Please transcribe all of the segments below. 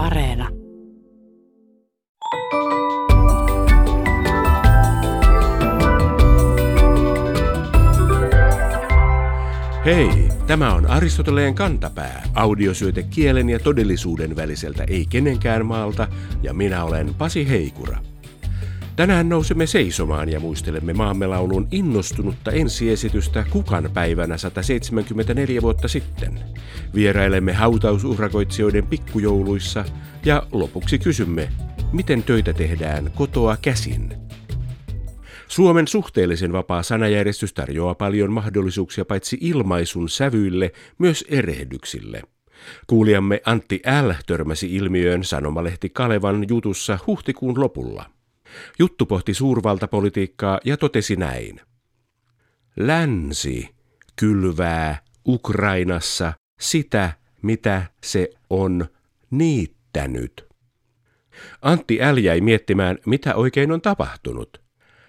Areena. Hei, tämä on Aristoteleen kantapää, audiosyöte kielen ja todellisuuden väliseltä ei kenenkään maalta, ja minä olen Pasi Heikura. Tänään nousemme seisomaan ja muistelemme maamme laulun innostunutta ensiesitystä Kukan päivänä 174 vuotta sitten. Vierailemme hautausurakoitsijoiden pikkujouluissa ja lopuksi kysymme, miten töitä tehdään kotoa käsin. Suomen suhteellisen vapaa sanajärjestys tarjoaa paljon mahdollisuuksia paitsi ilmaisun sävyille, myös erehdyksille. Kuulijamme Antti L. törmäsi ilmiöön sanomalehti Kalevan jutussa huhtikuun lopulla. Juttu pohti suurvaltapolitiikkaa ja totesi näin. Länsi kylvää Ukrainassa sitä, mitä se on niittänyt. Antti L. jäi miettimään, mitä oikein on tapahtunut.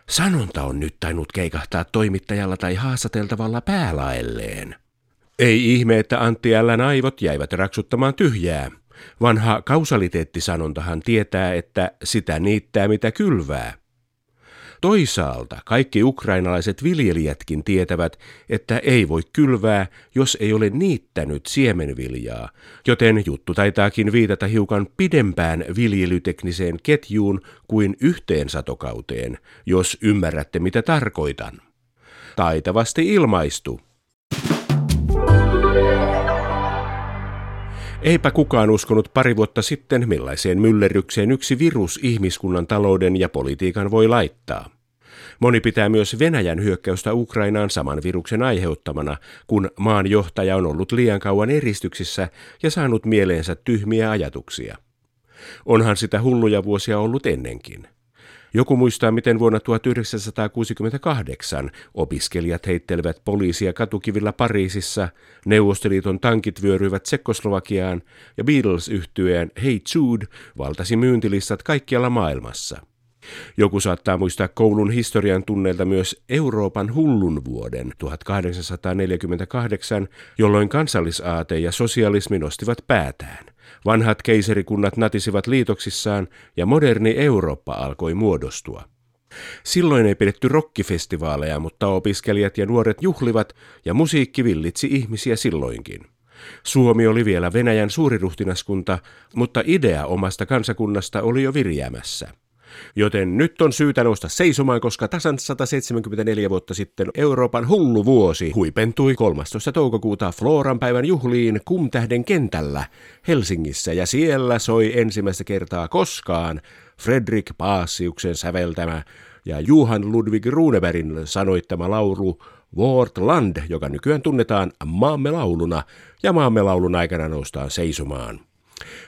Sanonta on nyt tainnut keikahtaa toimittajalla tai haastateltavalla päälaelleen. Ei ihme, että Antti L. aivot jäivät raksuttamaan tyhjää. Vanha kausaliteettisanontahan tietää, että sitä niittää mitä kylvää. Toisaalta kaikki ukrainalaiset viljelijätkin tietävät, että ei voi kylvää, jos ei ole niittänyt siemenviljaa, joten juttu taitaakin viitata hiukan pidempään viljelytekniseen ketjuun kuin yhteen satokauteen, jos ymmärrätte mitä tarkoitan. Taitavasti ilmaistu. Eipä kukaan uskonut pari vuotta sitten, millaiseen myllerrykseen yksi virus ihmiskunnan talouden ja politiikan voi laittaa. Moni pitää myös Venäjän hyökkäystä Ukrainaan saman viruksen aiheuttamana, kun maan johtaja on ollut liian kauan eristyksissä ja saanut mieleensä tyhmiä ajatuksia. Onhan sitä hulluja vuosia ollut ennenkin. Joku muistaa, miten vuonna 1968 opiskelijat heittelevät poliisia katukivillä Pariisissa, Neuvostoliiton tankit vyöryivät Tsekkoslovakiaan ja beatles yhtyeen Hey Jude valtasi myyntilistat kaikkialla maailmassa. Joku saattaa muistaa koulun historian tunneilta myös Euroopan hullun vuoden 1848, jolloin kansallisaate ja sosialismi nostivat päätään. Vanhat keisarikunnat natisivat liitoksissaan ja moderni Eurooppa alkoi muodostua. Silloin ei pidetty rokkifestivaaleja, mutta opiskelijat ja nuoret juhlivat ja musiikki villitsi ihmisiä silloinkin. Suomi oli vielä Venäjän suuriruhtinaskunta, mutta idea omasta kansakunnasta oli jo virjäämässä. Joten nyt on syytä nousta seisomaan, koska tasan 174 vuotta sitten Euroopan hullu vuosi huipentui 13. toukokuuta Floran päivän juhliin Kumtähden kentällä Helsingissä ja siellä soi ensimmäistä kertaa koskaan Fredrik Paasiuksen säveltämä ja Juhan Ludwig Runebergin sanoittama laulu Vårt Land, joka nykyään tunnetaan maamme lauluna, ja maamme laulun aikana noustaan seisomaan.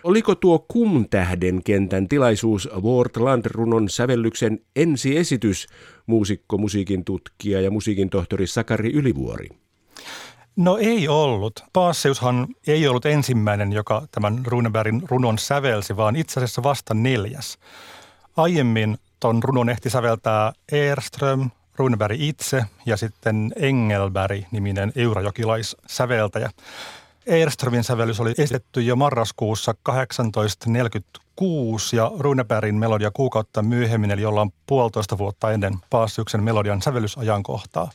Oliko tuo Kumtähden kentän tilaisuus Wortland-runon sävellyksen ensiesitys muusikko, musiikin tutkija ja musiikin tohtori Sakari Ylivuori? No ei ollut. Paassiushan ei ollut ensimmäinen, joka tämän Runebergin runon sävelsi, vaan itse asiassa vasta neljäs. Aiemmin ton runon ehti säveltää Erström, Runeberg itse ja sitten Engelberg-niminen eurajokilaissäveltäjä. Eirströmin sävellys oli esitetty jo marraskuussa 1846 ja Runebergin melodia kuukautta myöhemmin, eli ollaan puolitoista vuotta ennen Paasiuksen melodian sävellysajankohtaa.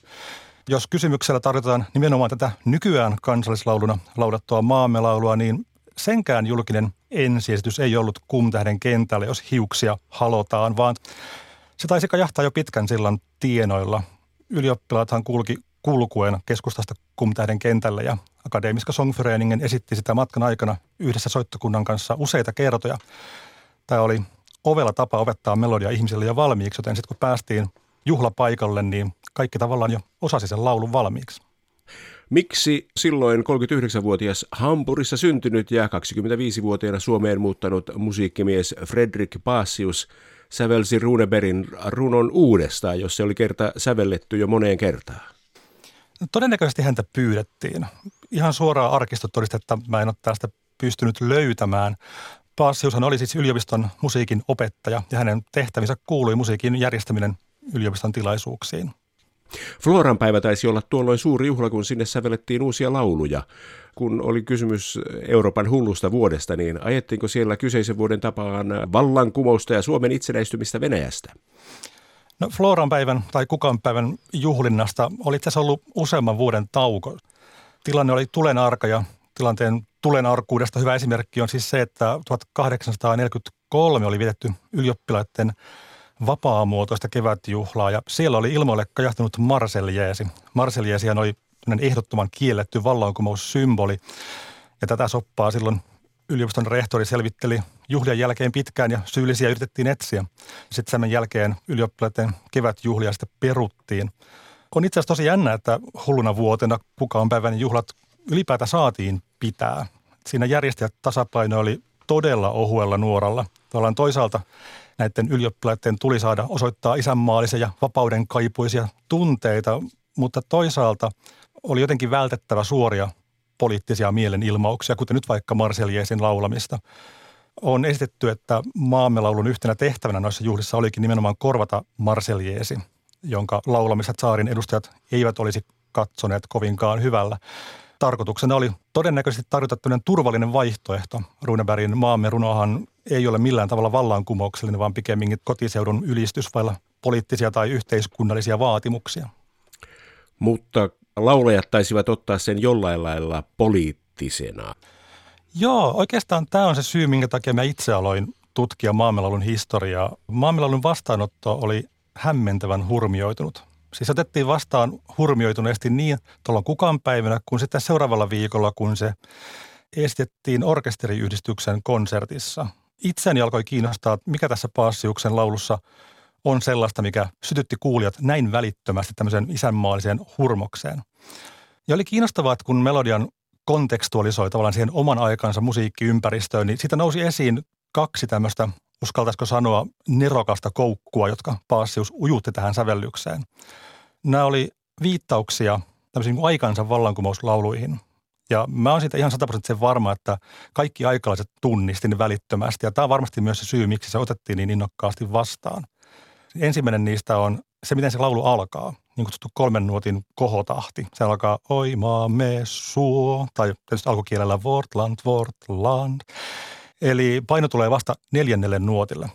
Jos kysymyksellä tarjotaan nimenomaan tätä nykyään kansallislauluna laudattua maamme laulua, niin senkään julkinen ensiesitys ei ollut kumtähden kentällä, jos hiuksia halotaan, vaan se taisi kajahtaa jo pitkän sillan tienoilla. Ylioppilaathan kulki kulkuen keskustasta kumtähden kentälle ja Akademiska Songföreningen esitti sitä matkan aikana yhdessä soittokunnan kanssa useita kertoja. Tämä oli ovella tapa opettaa melodia ihmisille jo valmiiksi, joten sitten kun päästiin juhlapaikalle, niin kaikki tavallaan jo osasi sen laulun valmiiksi. Miksi silloin 39-vuotias Hampurissa syntynyt ja 25-vuotiaana Suomeen muuttanut musiikkimies Fredrik Paasius sävelsi Runeberin runon uudestaan, jos se oli kerta sävelletty jo moneen kertaan? Todennäköisesti häntä pyydettiin. Ihan suoraa arkistotodistetta mä en ole tästä pystynyt löytämään. Paasiushan oli siis yliopiston musiikin opettaja ja hänen tehtävinsä kuului musiikin järjestäminen yliopiston tilaisuuksiin. Floran päivä taisi olla tuolloin suuri juhla, kun sinne sävellettiin uusia lauluja. Kun oli kysymys Euroopan hullusta vuodesta, niin ajettiinko siellä kyseisen vuoden tapaan vallankumousta ja Suomen itsenäistymistä Venäjästä? No Floran päivän tai kukan päivän juhlinnasta oli tässä ollut useamman vuoden tauko. Tilanne oli tulen arka ja tilanteen tulen arkuudesta hyvä esimerkki on siis se, että 1843 oli vietetty ylioppilaiden vapaamuotoista kevätjuhlaa ja siellä oli ilmoille kajahtunut Marseljeesi. Marseljeesi oli ehdottoman kielletty vallankumoussymboli ja tätä soppaa silloin yliopiston rehtori selvitteli juhlien jälkeen pitkään ja syyllisiä yritettiin etsiä. Sitten tämän jälkeen ylioppilaiden kevätjuhlia sitten peruttiin. On itse asiassa tosi jännä, että hulluna vuotena kukaan päivän juhlat ylipäätä saatiin pitää. Siinä järjestäjät tasapaino oli todella ohuella nuoralla. Tavallaan toisaalta näiden ylioppilaiden tuli saada osoittaa isänmaallisia ja vapauden kaipuisia tunteita, mutta toisaalta oli jotenkin vältettävä suoria poliittisia mielenilmauksia, kuten nyt vaikka Marseljeesin laulamista. On esitetty, että maamme laulun yhtenä tehtävänä noissa juhlissa olikin nimenomaan korvata Marseljeesi, jonka laulamista saarin edustajat eivät olisi katsoneet kovinkaan hyvällä. Tarkoituksena oli todennäköisesti tarjota turvallinen vaihtoehto. Runebergin maamme runohan ei ole millään tavalla vallankumouksellinen, vaan pikemminkin kotiseudun ylistys vailla poliittisia tai yhteiskunnallisia vaatimuksia. Mutta laulajat taisivat ottaa sen jollain lailla poliittisena. Joo, oikeastaan tämä on se syy, minkä takia mä itse aloin tutkia maamelaulun historiaa. Maamelaulun vastaanotto oli hämmentävän hurmioitunut. Siis otettiin vastaan hurmioituneesti niin tuolla kukaan päivänä kuin sitten seuraavalla viikolla, kun se estettiin orkesteriyhdistyksen konsertissa. Itseäni alkoi kiinnostaa, mikä tässä Paassiuksen laulussa on sellaista, mikä sytytti kuulijat näin välittömästi tämmöiseen isänmaalliseen hurmokseen. Ja oli kiinnostavaa, että kun melodian kontekstualisoi tavallaan siihen oman aikansa musiikkiympäristöön, niin siitä nousi esiin kaksi tämmöistä, uskaltaisiko sanoa, nerokasta koukkua, jotka Paassius ujutti tähän sävellykseen. Nämä oli viittauksia tämmöisiin niin aikansa vallankumouslauluihin. Ja mä oon siitä ihan sataprosenttisen varma, että kaikki aikalaiset tunnisti ne välittömästi. Ja tämä on varmasti myös se syy, miksi se otettiin niin innokkaasti vastaan. Ensimmäinen niistä on se, miten se laulu alkaa. Niin kutsuttu kolmen nuotin kohotahti. Se alkaa oi maamme suo, tai tietysti alkukielellä Vortland, Vortland. Eli paino tulee vasta neljännelle nuotille.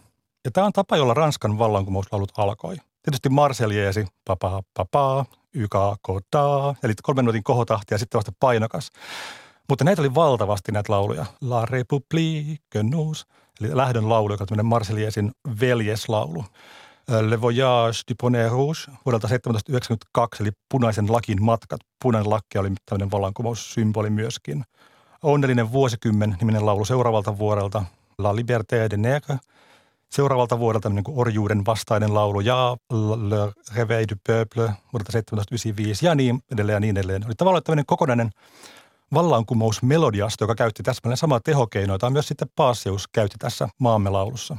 Ja tämä on tapa, jolla Ranskan vallankumouslaulut alkoi. Tietysti Marseljeesi, papa, papa, yka, kota, eli kolmen nuotin kohotahti ja sitten vasta painokas. Mutta näitä oli valtavasti näitä lauluja. La République nous, eli lähdön laulu, joka on tämmöinen Marseljeesin veljeslaulu. Le Voyage du Bonnet Rouge vuodelta 1792, eli punaisen lakin matkat. Punainen lakki oli tämmöinen vallankumoussymboli myöskin. Onnellinen vuosikymmen niminen laulu seuraavalta vuodelta. La Liberté de Nègre. Seuraavalta vuodelta niin kuin orjuuden vastainen laulu ja Le Réveil du Peuple vuodelta 1795 ja niin edelleen ja niin edelleen. Oli tavallaan tämmöinen kokonainen vallankumous melodiasta, joka käytti täsmälleen samaa tehokeinoa, jota myös sitten Paasius käytti tässä maamme laulussa.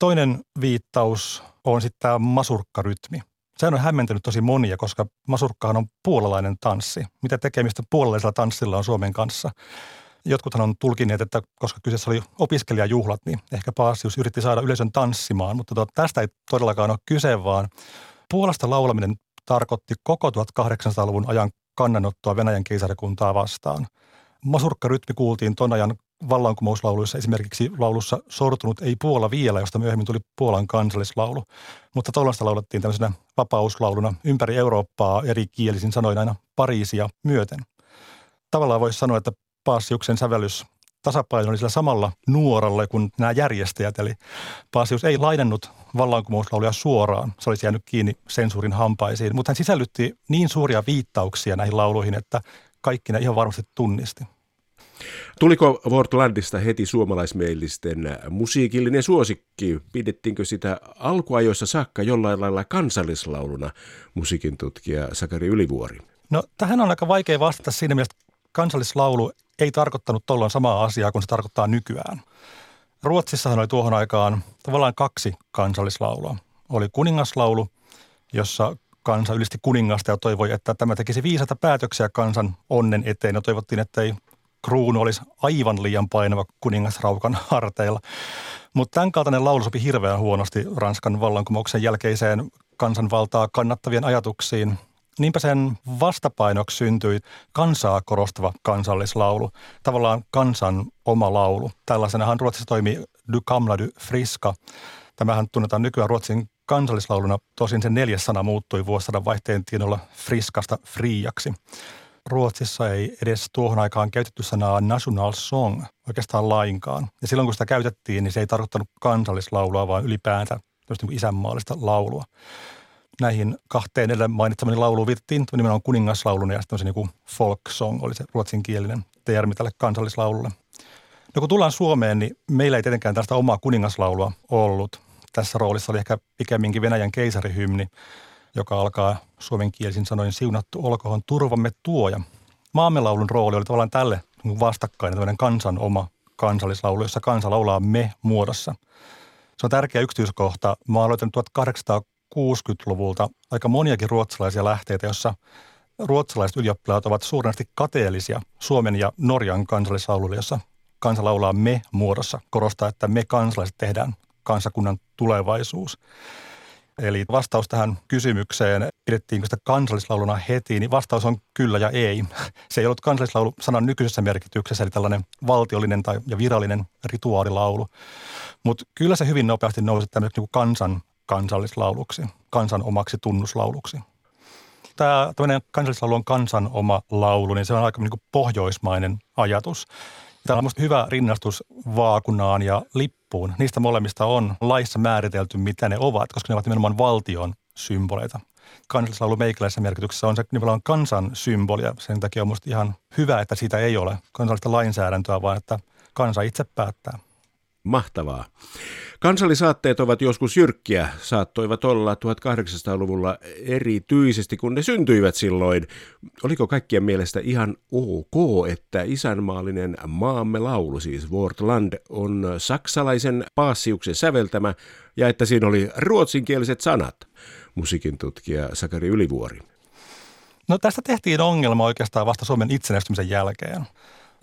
Toinen viittaus on sitten tämä masurkkarytmi. Se on hämmentänyt tosi monia, koska masurkkahan on puolalainen tanssi. Mitä tekemistä puolalaisella tanssilla on Suomen kanssa? Jotkuthan on tulkineet, että koska kyseessä oli opiskelijajuhlat, niin ehkä Paasius yritti saada yleisön tanssimaan, mutta tuota, tästä ei todellakaan ole kyse, vaan Puolasta laulaminen tarkoitti koko 1800-luvun ajan kannanottoa Venäjän keisarikuntaa vastaan. Masurkkarytmi kuultiin ton ajan vallankumouslauluissa, esimerkiksi laulussa Sortunut ei Puola vielä, josta myöhemmin tuli Puolan kansallislaulu. Mutta tuollaista laulettiin tämmöisenä vapauslauluna ympäri Eurooppaa eri kielisin sanoin aina Pariisia myöten. Tavallaan voisi sanoa, että Paasiuksen sävellys tasapaino oli sillä samalla nuoralla kuin nämä järjestäjät. Eli Paasius ei lainannut vallankumouslauluja suoraan. Se olisi jäänyt kiinni sensuurin hampaisiin, mutta hän sisällytti niin suuria viittauksia näihin lauluihin, että kaikki ne ihan varmasti tunnisti. Tuliko Wortlandista heti suomalaismielisten musiikillinen suosikki? Pidettiinkö sitä alkuajoissa saakka jollain lailla kansallislauluna musiikin tutkija Sakari Ylivuori? No tähän on aika vaikea vastata siinä mielessä, että kansallislaulu ei tarkoittanut tuolloin samaa asiaa kuin se tarkoittaa nykyään. Ruotsissahan oli tuohon aikaan tavallaan kaksi kansallislaulua. Oli kuningaslaulu, jossa kansa ylisti kuningasta ja toivoi, että tämä tekisi viisata päätöksiä kansan onnen eteen ja toivottiin, että ei kruunu olisi aivan liian painava kuningasraukan harteilla. Mutta tämän kaltainen laulu sopi hirveän huonosti Ranskan vallankumouksen jälkeiseen kansanvaltaa kannattavien ajatuksiin. Niinpä sen vastapainoksi syntyi kansaa korostava kansallislaulu, tavallaan kansan oma laulu. Tällaisenahan Ruotsissa toimi Du Kamla du Friska. Tämähän tunnetaan nykyään Ruotsin kansallislauluna, tosin sen neljäs sana muuttui vuosisadan vaihteen tienolla Friskasta Friaksi. Ruotsissa ei edes tuohon aikaan käytetty sanaa national song oikeastaan lainkaan. Ja silloin kun sitä käytettiin, niin se ei tarkoittanut kansallislaulua, vaan ylipäänsä niin isänmaallista laulua. Näihin kahteen edellä mainitsemani lauluun viitattiin nimenomaan kuningaslaulun ja sitten niin folk song oli se ruotsinkielinen termi tälle kansallislaululle. No kun tullaan Suomeen, niin meillä ei tietenkään tästä omaa kuningaslaulua ollut. Tässä roolissa oli ehkä pikemminkin Venäjän keisarihymni, joka alkaa suomenkielisin sanoin siunattu olkoon turvamme tuoja. Maamelaulun rooli oli tavallaan tälle vastakkainen tämmöinen kansan oma kansallislaulu, jossa kansa laulaa me muodossa. Se on tärkeä yksityiskohta. Mä aloitan 1860-luvulta aika moniakin ruotsalaisia lähteitä, jossa ruotsalaiset ylioppilaat ovat suuresti kateellisia Suomen ja Norjan kansallislaululle, jossa kansa laulaa me muodossa, korostaa, että me kansalaiset tehdään kansakunnan tulevaisuus. Eli vastaus tähän kysymykseen, pidettiinkö sitä kansallislauluna heti, niin vastaus on kyllä ja ei. Se ei ollut kansallislaulu sanan nykyisessä merkityksessä, eli tällainen valtiollinen tai ja virallinen rituaalilaulu. Mutta kyllä se hyvin nopeasti nousi tämmöiseksi niin kansan kansallislauluksi, kansan omaksi tunnuslauluksi. Tämä tämmöinen kansallislaulu on kansan oma laulu, niin se on aika niin pohjoismainen ajatus. Tämä on hyvä rinnastus vaakunaan ja lippuun. Niistä molemmista on laissa määritelty, mitä ne ovat, koska ne ovat nimenomaan valtion symboleita. Kansallislaulu meikäläisessä merkityksessä on se nimenomaan kansan symboli ja sen takia on minusta ihan hyvä, että siitä ei ole kansallista lainsäädäntöä, vaan että kansa itse päättää. Mahtavaa. Kansallisaatteet ovat joskus jyrkkiä, saattoivat olla 1800-luvulla erityisesti, kun ne syntyivät silloin. Oliko kaikkien mielestä ihan ok, että isänmaallinen maamme laulu, siis Wortland, on saksalaisen paassiuksen säveltämä ja että siinä oli ruotsinkieliset sanat? Musiikin tutkija Sakari Ylivuori. No tästä tehtiin ongelma oikeastaan vasta Suomen itsenäistymisen jälkeen.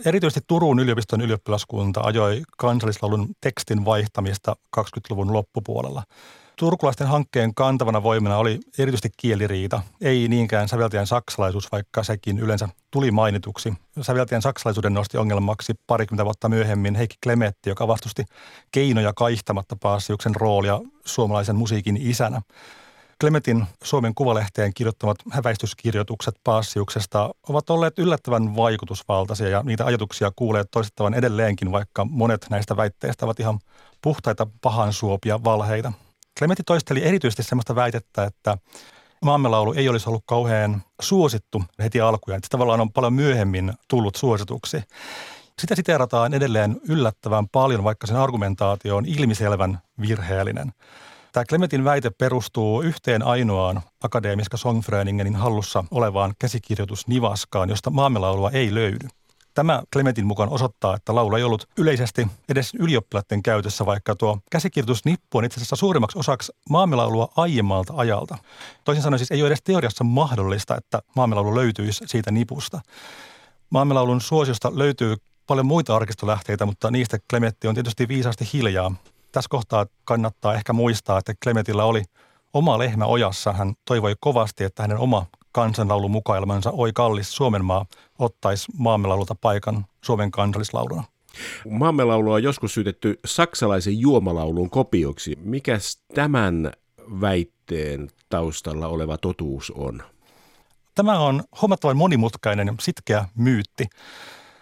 Erityisesti Turun yliopiston ylioppilaskunta ajoi kansallislaulun tekstin vaihtamista 20-luvun loppupuolella. Turkulaisten hankkeen kantavana voimana oli erityisesti kieliriita, ei niinkään säveltäjän saksalaisuus, vaikka sekin yleensä tuli mainituksi. Säveltäjän saksalaisuuden nosti ongelmaksi parikymmentä vuotta myöhemmin Heikki Klemetti, joka vastusti keinoja kaihtamatta Paasiuksen roolia suomalaisen musiikin isänä. Klemetin Suomen Kuvalehteen kirjoittamat häväistyskirjoitukset Paassiuksesta ovat olleet yllättävän vaikutusvaltaisia ja niitä ajatuksia kuulee toistettavan edelleenkin, vaikka monet näistä väitteistä ovat ihan puhtaita pahansuopia valheita. Klemetti toisteli erityisesti sellaista väitettä, että maamelaulu ei olisi ollut kauhean suosittu heti alkujaan. Se tavallaan on paljon myöhemmin tullut suosituksi. Sitä siteerataan edelleen yllättävän paljon, vaikka sen argumentaatio on ilmiselvän virheellinen. Tämä Clementin väite perustuu yhteen ainoaan akadeemiska Songfröningenin hallussa olevaan käsikirjoitusnivaskaan, josta maamelaulua ei löydy. Tämä Clementin mukaan osoittaa, että laulu ei ollut yleisesti edes ylioppilaiden käytössä, vaikka tuo käsikirjoitusnippu on itse asiassa suurimmaksi osaksi maamelaulua aiemmalta ajalta. Toisin sanoen siis ei ole edes teoriassa mahdollista, että maamelaulu löytyisi siitä nipusta. Maamelaulun suosiosta löytyy paljon muita arkistolähteitä, mutta niistä Clementti on tietysti viisaasti hiljaa tässä kohtaa kannattaa ehkä muistaa, että Clementillä oli oma lehmä ojassa. Hän toivoi kovasti, että hänen oma kansanlaulun mukailmansa Oi kallis Suomenmaa ottaisi maamelaululta paikan Suomen kansallislauluna. Maamelaulu on joskus syytetty saksalaisen juomalaulun kopioksi. Mikäs tämän väitteen taustalla oleva totuus on? Tämä on huomattavan monimutkainen sitkeä myytti.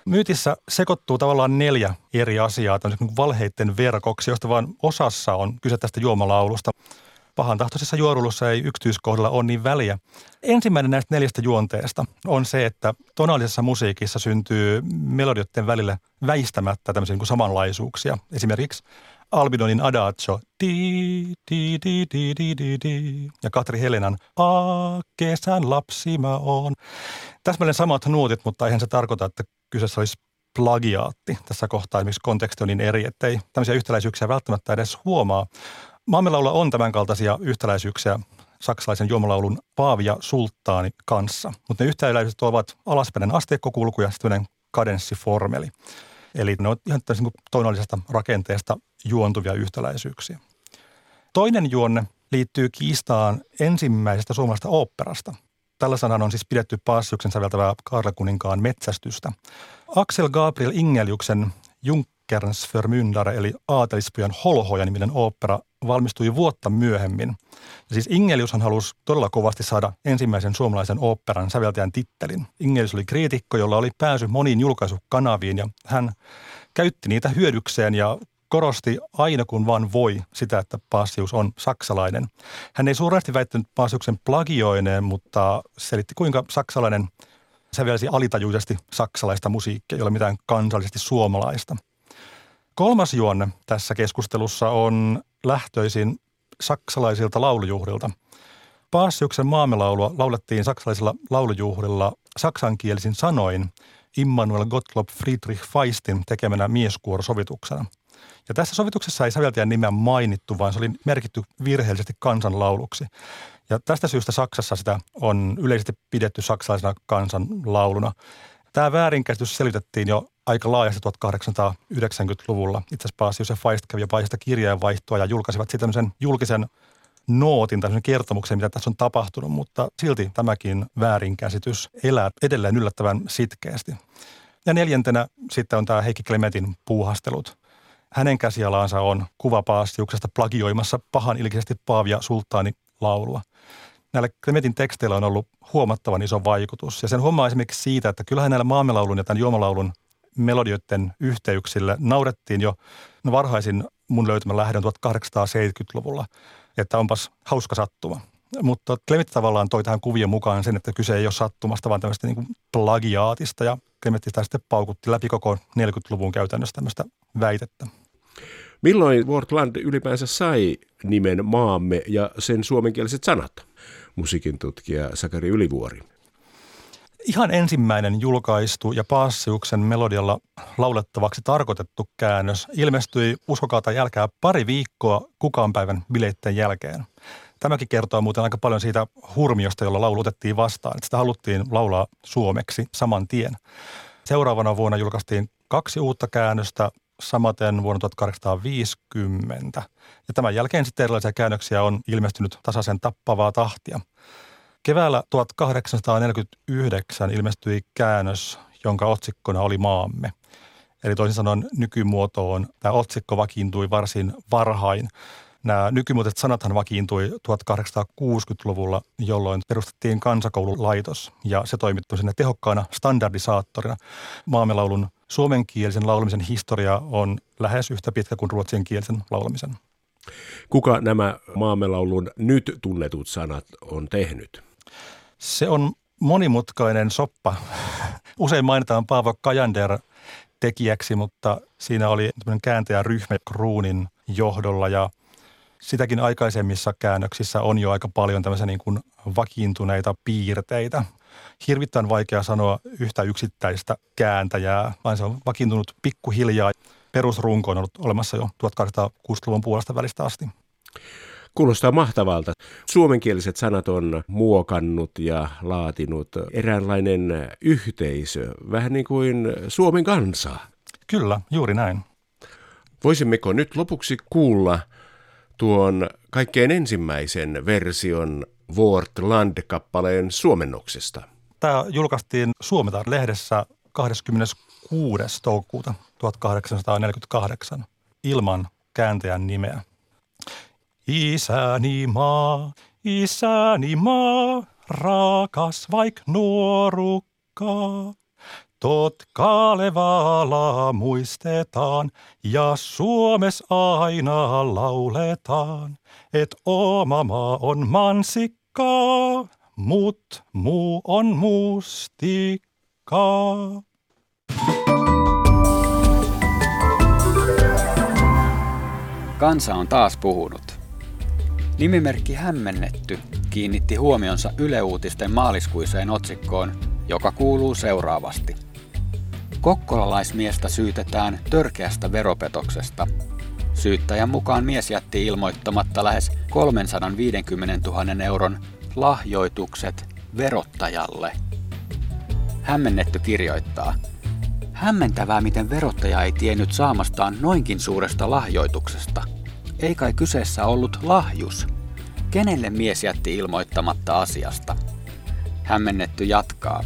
Myytissä sekoittuu tavallaan neljä eri asiaa niin valheiden verkoksi, josta vain osassa on kyse tästä juomalaulusta. Pahan tahtoisessa juorulussa ei yksityiskohdalla ole niin väliä. Ensimmäinen näistä neljästä juonteesta on se, että tonaalisessa musiikissa syntyy melodioiden välillä väistämättä tämmöisiä niin kuin samanlaisuuksia. Esimerkiksi Albidonin Adagio, di, di, di, di, di, di, di, ja Katri Helenan, a kesän lapsi mä oon. Täsmälleen samat nuotit, mutta eihän se tarkoita, että kyseessä olisi plagiaatti. Tässä kohtaa esimerkiksi konteksti on niin eri, ettei tämmöisiä yhtäläisyyksiä välttämättä edes huomaa. Maailmanlaululla on tämänkaltaisia yhtäläisyyksiä saksalaisen juomalaulun Paavi ja Sulttaani kanssa. Mutta ne yhtäläisyydet ovat alaspäinen asteikkokulku ja sitten kadenssiformeli. Eli ne on ihan niin tonallisesta rakenteesta juontuvia yhtäläisyyksiä. Toinen juonne liittyy kiistaan ensimmäisestä suomalaisesta oopperasta. Tällä sanan on siis pidetty Paasiuksen säveltävää Karlekuninkaan metsästystä. Axel Gabriel Ingeliuksen Junkerns Förmyndare eli Aatelispojan holhoja niminen opera valmistui vuotta myöhemmin. Ja siis Ingeliushan halusi todella kovasti saada ensimmäisen suomalaisen oopperan säveltäjän tittelin. Ingelius oli kriitikko, jolla oli pääsy moniin julkaisukanaviin ja hän käytti niitä hyödykseen ja korosti aina kun vaan voi sitä, että Paasius on saksalainen. Hän ei suuresti väittänyt Paasiuksen plagioineen, mutta selitti kuinka saksalainen sävelsi alitajuisesti saksalaista musiikkia, ei ole mitään kansallisesti suomalaista. Kolmas juonne tässä keskustelussa on lähtöisin saksalaisilta laulujuhdilta. Paasiuksen maamelaulua laulettiin saksalaisilla laulujuhlilla saksankielisin sanoin Immanuel Gottlob Friedrich Feistin tekemänä mieskuorosovituksena. Ja tässä sovituksessa ei säveltäjän nimeä mainittu, vaan se oli merkitty virheellisesti kansanlauluksi. Ja tästä syystä Saksassa sitä on yleisesti pidetty saksalaisena kansanlauluna. Tämä väärinkäsitys selitettiin jo aika laajasti 1890-luvulla. Itse asiassa Paasius ja Feist kävi jopa kirjeenvaihtoa ja julkaisivat sitten tämmöisen julkisen nootin, tämmöisen kertomuksen, mitä tässä on tapahtunut, mutta silti tämäkin väärinkäsitys elää edelleen yllättävän sitkeästi. Ja neljäntenä sitten on tämä Heikki Klemetin puuhastelut. Hänen käsialaansa on kuva Paastiuksesta plagioimassa pahan ilkisesti Paavia Sultaani laulua. Näillä Klemetin teksteillä on ollut huomattavan iso vaikutus. Ja sen huomaa esimerkiksi siitä, että kyllähän näillä maamelaulun ja tämän juomalaulun melodioiden yhteyksille naurettiin jo varhaisin mun löytämän lähdön 1870-luvulla, että onpas hauska sattuma. Mutta Klemetti tavallaan toi tähän kuvien mukaan sen, että kyse ei ole sattumasta, vaan tämmöistä niin plagiaatista. Ja Klemetti sitä sitten paukutti läpi koko 40-luvun käytännössä tämmöistä väitettä. Milloin Wortland ylipäänsä sai nimen maamme ja sen suomenkieliset sanat? Musiikin tutkija Sakari Ylivuori. Ihan ensimmäinen julkaistu ja Passiuksen melodialla laulettavaksi tarkoitettu käännös ilmestyi uskokaata jälkää pari viikkoa kukaan päivän bileitten jälkeen. Tämäkin kertoo muuten aika paljon siitä hurmiosta, jolla laulu otettiin vastaan. Sitä haluttiin laulaa suomeksi saman tien. Seuraavana vuonna julkaistiin kaksi uutta käännöstä, samaten vuonna 1850. Ja tämän jälkeen sitten erilaisia käännöksiä on ilmestynyt tasaisen tappavaa tahtia. Keväällä 1849 ilmestyi käännös, jonka otsikkona oli Maamme. Eli toisin sanoen nykymuotoon tämä otsikko vakiintui varsin varhain. Nämä nykymuotoiset sanathan vakiintui 1860-luvulla, jolloin perustettiin kansakoululaitos ja se toimittui sinne tehokkaana standardisaattorina. Maamelaulun suomenkielisen laulamisen historia on lähes yhtä pitkä kuin ruotsinkielisen laulamisen. Kuka nämä maamelaulun nyt tunnetut sanat on tehnyt? Se on monimutkainen soppa. Usein mainitaan Paavo Kajander tekijäksi, mutta siinä oli kääntäjän ryhmä Kruunin johdolla ja sitäkin aikaisemmissa käännöksissä on jo aika paljon tämmöisiä niin kuin vakiintuneita piirteitä. Hirvittävän vaikea sanoa yhtä yksittäistä kääntäjää, vaan se on vakiintunut pikkuhiljaa. Perusrunko on ollut olemassa jo 1860-luvun puolesta välistä asti. Kuulostaa mahtavalta. Suomenkieliset sanat on muokannut ja laatinut eräänlainen yhteisö, vähän niin kuin Suomen kansa. Kyllä, juuri näin. Voisimmeko nyt lopuksi kuulla tuon kaikkein ensimmäisen version Vort Land-kappaleen suomennoksesta? Tämä julkaistiin Suometar-lehdessä 26. toukokuuta 1848 ilman kääntäjän nimeä. Isäni maa, isäni maa, rakas vaik nuorukkaa. Tot Kalevala muistetaan ja Suomes aina lauletaan, et oma maa on mansikkaa, mut muu on mustikkaa. Kansa on taas puhunut. Nimimerkki Hämmennetty kiinnitti huomionsa Yle Uutisten maaliskuiseen otsikkoon, joka kuuluu seuraavasti. Kokkolalaismiestä syytetään törkeästä veropetoksesta. Syyttäjän mukaan mies jätti ilmoittamatta lähes 350 000 euron lahjoitukset verottajalle. Hämmennetty kirjoittaa. Hämmentävää, miten verottaja ei tiennyt saamastaan noinkin suuresta lahjoituksesta. Ei kai kyseessä ollut lahjus. Kenelle mies jätti ilmoittamatta asiasta? Hämmennetty jatkaa.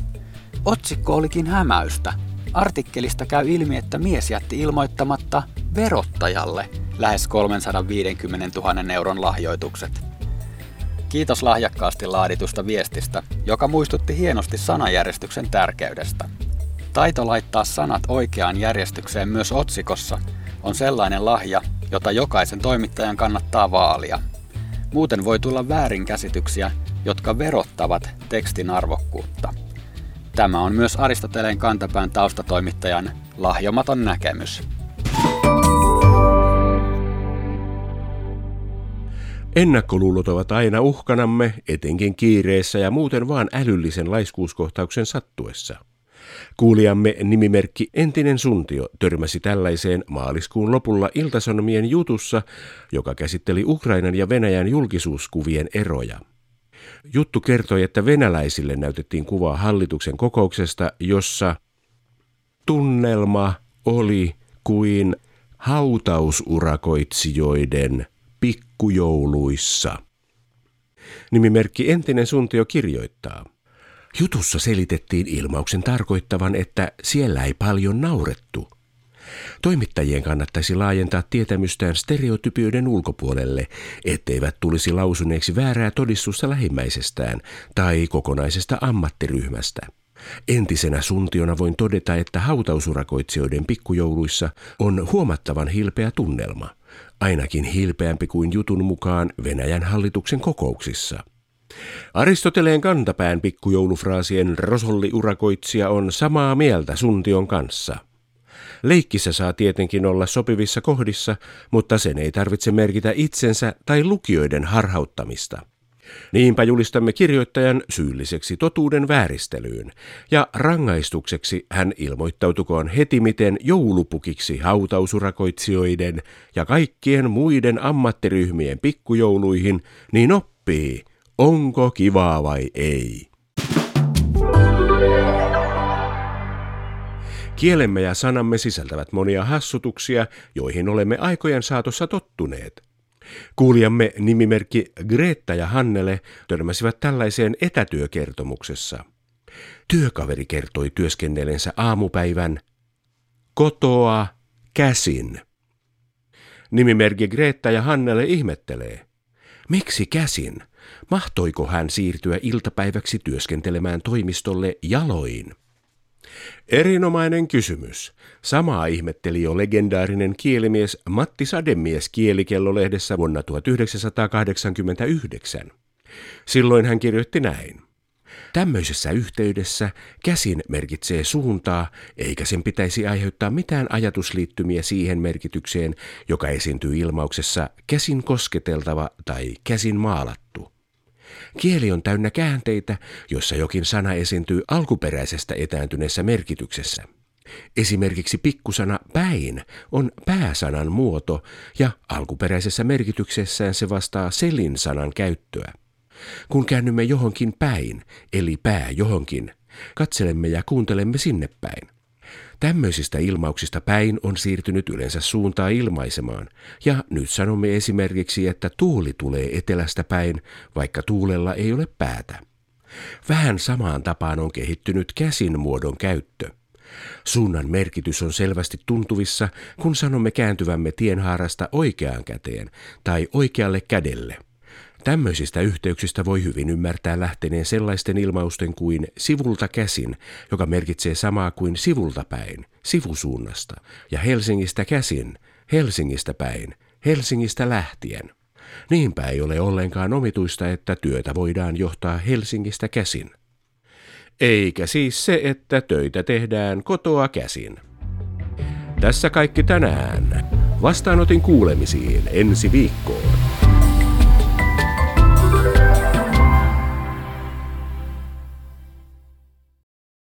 Otsikko olikin hämäystä. Artikkelista käy ilmi, että mies jätti ilmoittamatta verottajalle lähes 350 000 euron lahjoitukset. Kiitos lahjakkaasti laaditusta viestistä, joka muistutti hienosti sanajärjestyksen tärkeydestä. Taito laittaa sanat oikeaan järjestykseen myös otsikossa on sellainen lahja, jota jokaisen toimittajan kannattaa vaalia. Muuten voi tulla väärinkäsityksiä, jotka verottavat tekstin arvokkuutta. Tämä on myös Aristoteleen kantapään taustatoimittajan lahjomaton näkemys. Ennakkoluulot ovat aina uhkanamme, etenkin kiireessä ja muuten vaan älyllisen laiskuuskohtauksen sattuessa. Kuulijamme nimimerkki Entinen Suntio törmäsi tällaiseen maaliskuun lopulla Iltasanomien jutussa, joka käsitteli Ukrainan ja Venäjän julkisuuskuvien eroja. Juttu kertoi, että venäläisille näytettiin kuvaa hallituksen kokouksesta, jossa tunnelma oli kuin hautausurakoitsijoiden pikkujouluissa. Nimimerkki Entinen Suntio kirjoittaa. Jutussa selitettiin ilmauksen tarkoittavan, että siellä ei paljon naurettu. Toimittajien kannattaisi laajentaa tietämystään stereotypioiden ulkopuolelle, etteivät tulisi lausuneeksi väärää todistusta lähimmäisestään tai kokonaisesta ammattiryhmästä. Entisenä suntiona voin todeta, että hautausurakoitsijoiden pikkujouluissa on huomattavan hilpeä tunnelma, ainakin hilpeämpi kuin jutun mukaan Venäjän hallituksen kokouksissa. Aristoteleen kantapään pikkujoulufraasien rosolliurakoitsija on samaa mieltä suntion kanssa. Leikkissä saa tietenkin olla sopivissa kohdissa, mutta sen ei tarvitse merkitä itsensä tai lukijoiden harhauttamista. Niinpä julistamme kirjoittajan syylliseksi totuuden vääristelyyn, ja rangaistukseksi hän ilmoittautukoon heti miten joulupukiksi hautausurakoitsijoiden ja kaikkien muiden ammattiryhmien pikkujouluihin, niin oppii, onko kivaa vai ei. Kielemme ja sanamme sisältävät monia hassutuksia, joihin olemme aikojen saatossa tottuneet. Kuulijamme nimimerkki Greta ja Hannele törmäsivät tällaiseen etätyökertomuksessa. Työkaveri kertoi työskennellensä aamupäivän kotoa käsin. Nimimerkki Greta ja Hannele ihmettelee. Miksi käsin? Mahtoiko hän siirtyä iltapäiväksi työskentelemään toimistolle jaloin? Erinomainen kysymys. Samaa ihmetteli jo legendaarinen kielimies Matti Sademies kielikellolehdessä vuonna 1989. Silloin hän kirjoitti näin. Tämmöisessä yhteydessä käsin merkitsee suuntaa, eikä sen pitäisi aiheuttaa mitään ajatusliittymiä siihen merkitykseen, joka esiintyy ilmauksessa käsin kosketeltava tai käsin maalattu. Kieli on täynnä käänteitä, joissa jokin sana esiintyy alkuperäisestä etääntyneessä merkityksessä. Esimerkiksi pikkusana päin on pääsanan muoto ja alkuperäisessä merkityksessään se vastaa selin sanan käyttöä. Kun käännymme johonkin päin, eli pää johonkin, katselemme ja kuuntelemme sinne päin. Tämmöisistä ilmauksista päin on siirtynyt yleensä suuntaa ilmaisemaan, ja nyt sanomme esimerkiksi, että tuuli tulee etelästä päin, vaikka tuulella ei ole päätä. Vähän samaan tapaan on kehittynyt käsin muodon käyttö. Suunnan merkitys on selvästi tuntuvissa, kun sanomme kääntyvämme tienhaarasta oikeaan käteen tai oikealle kädelle – Tämmöisistä yhteyksistä voi hyvin ymmärtää lähteneen sellaisten ilmausten kuin sivulta käsin, joka merkitsee samaa kuin sivulta päin, sivusuunnasta, ja Helsingistä käsin, Helsingistä päin, Helsingistä lähtien. Niinpä ei ole ollenkaan omituista, että työtä voidaan johtaa Helsingistä käsin. Eikä siis se, että töitä tehdään kotoa käsin. Tässä kaikki tänään. Vastaanotin kuulemisiin ensi viikkoon.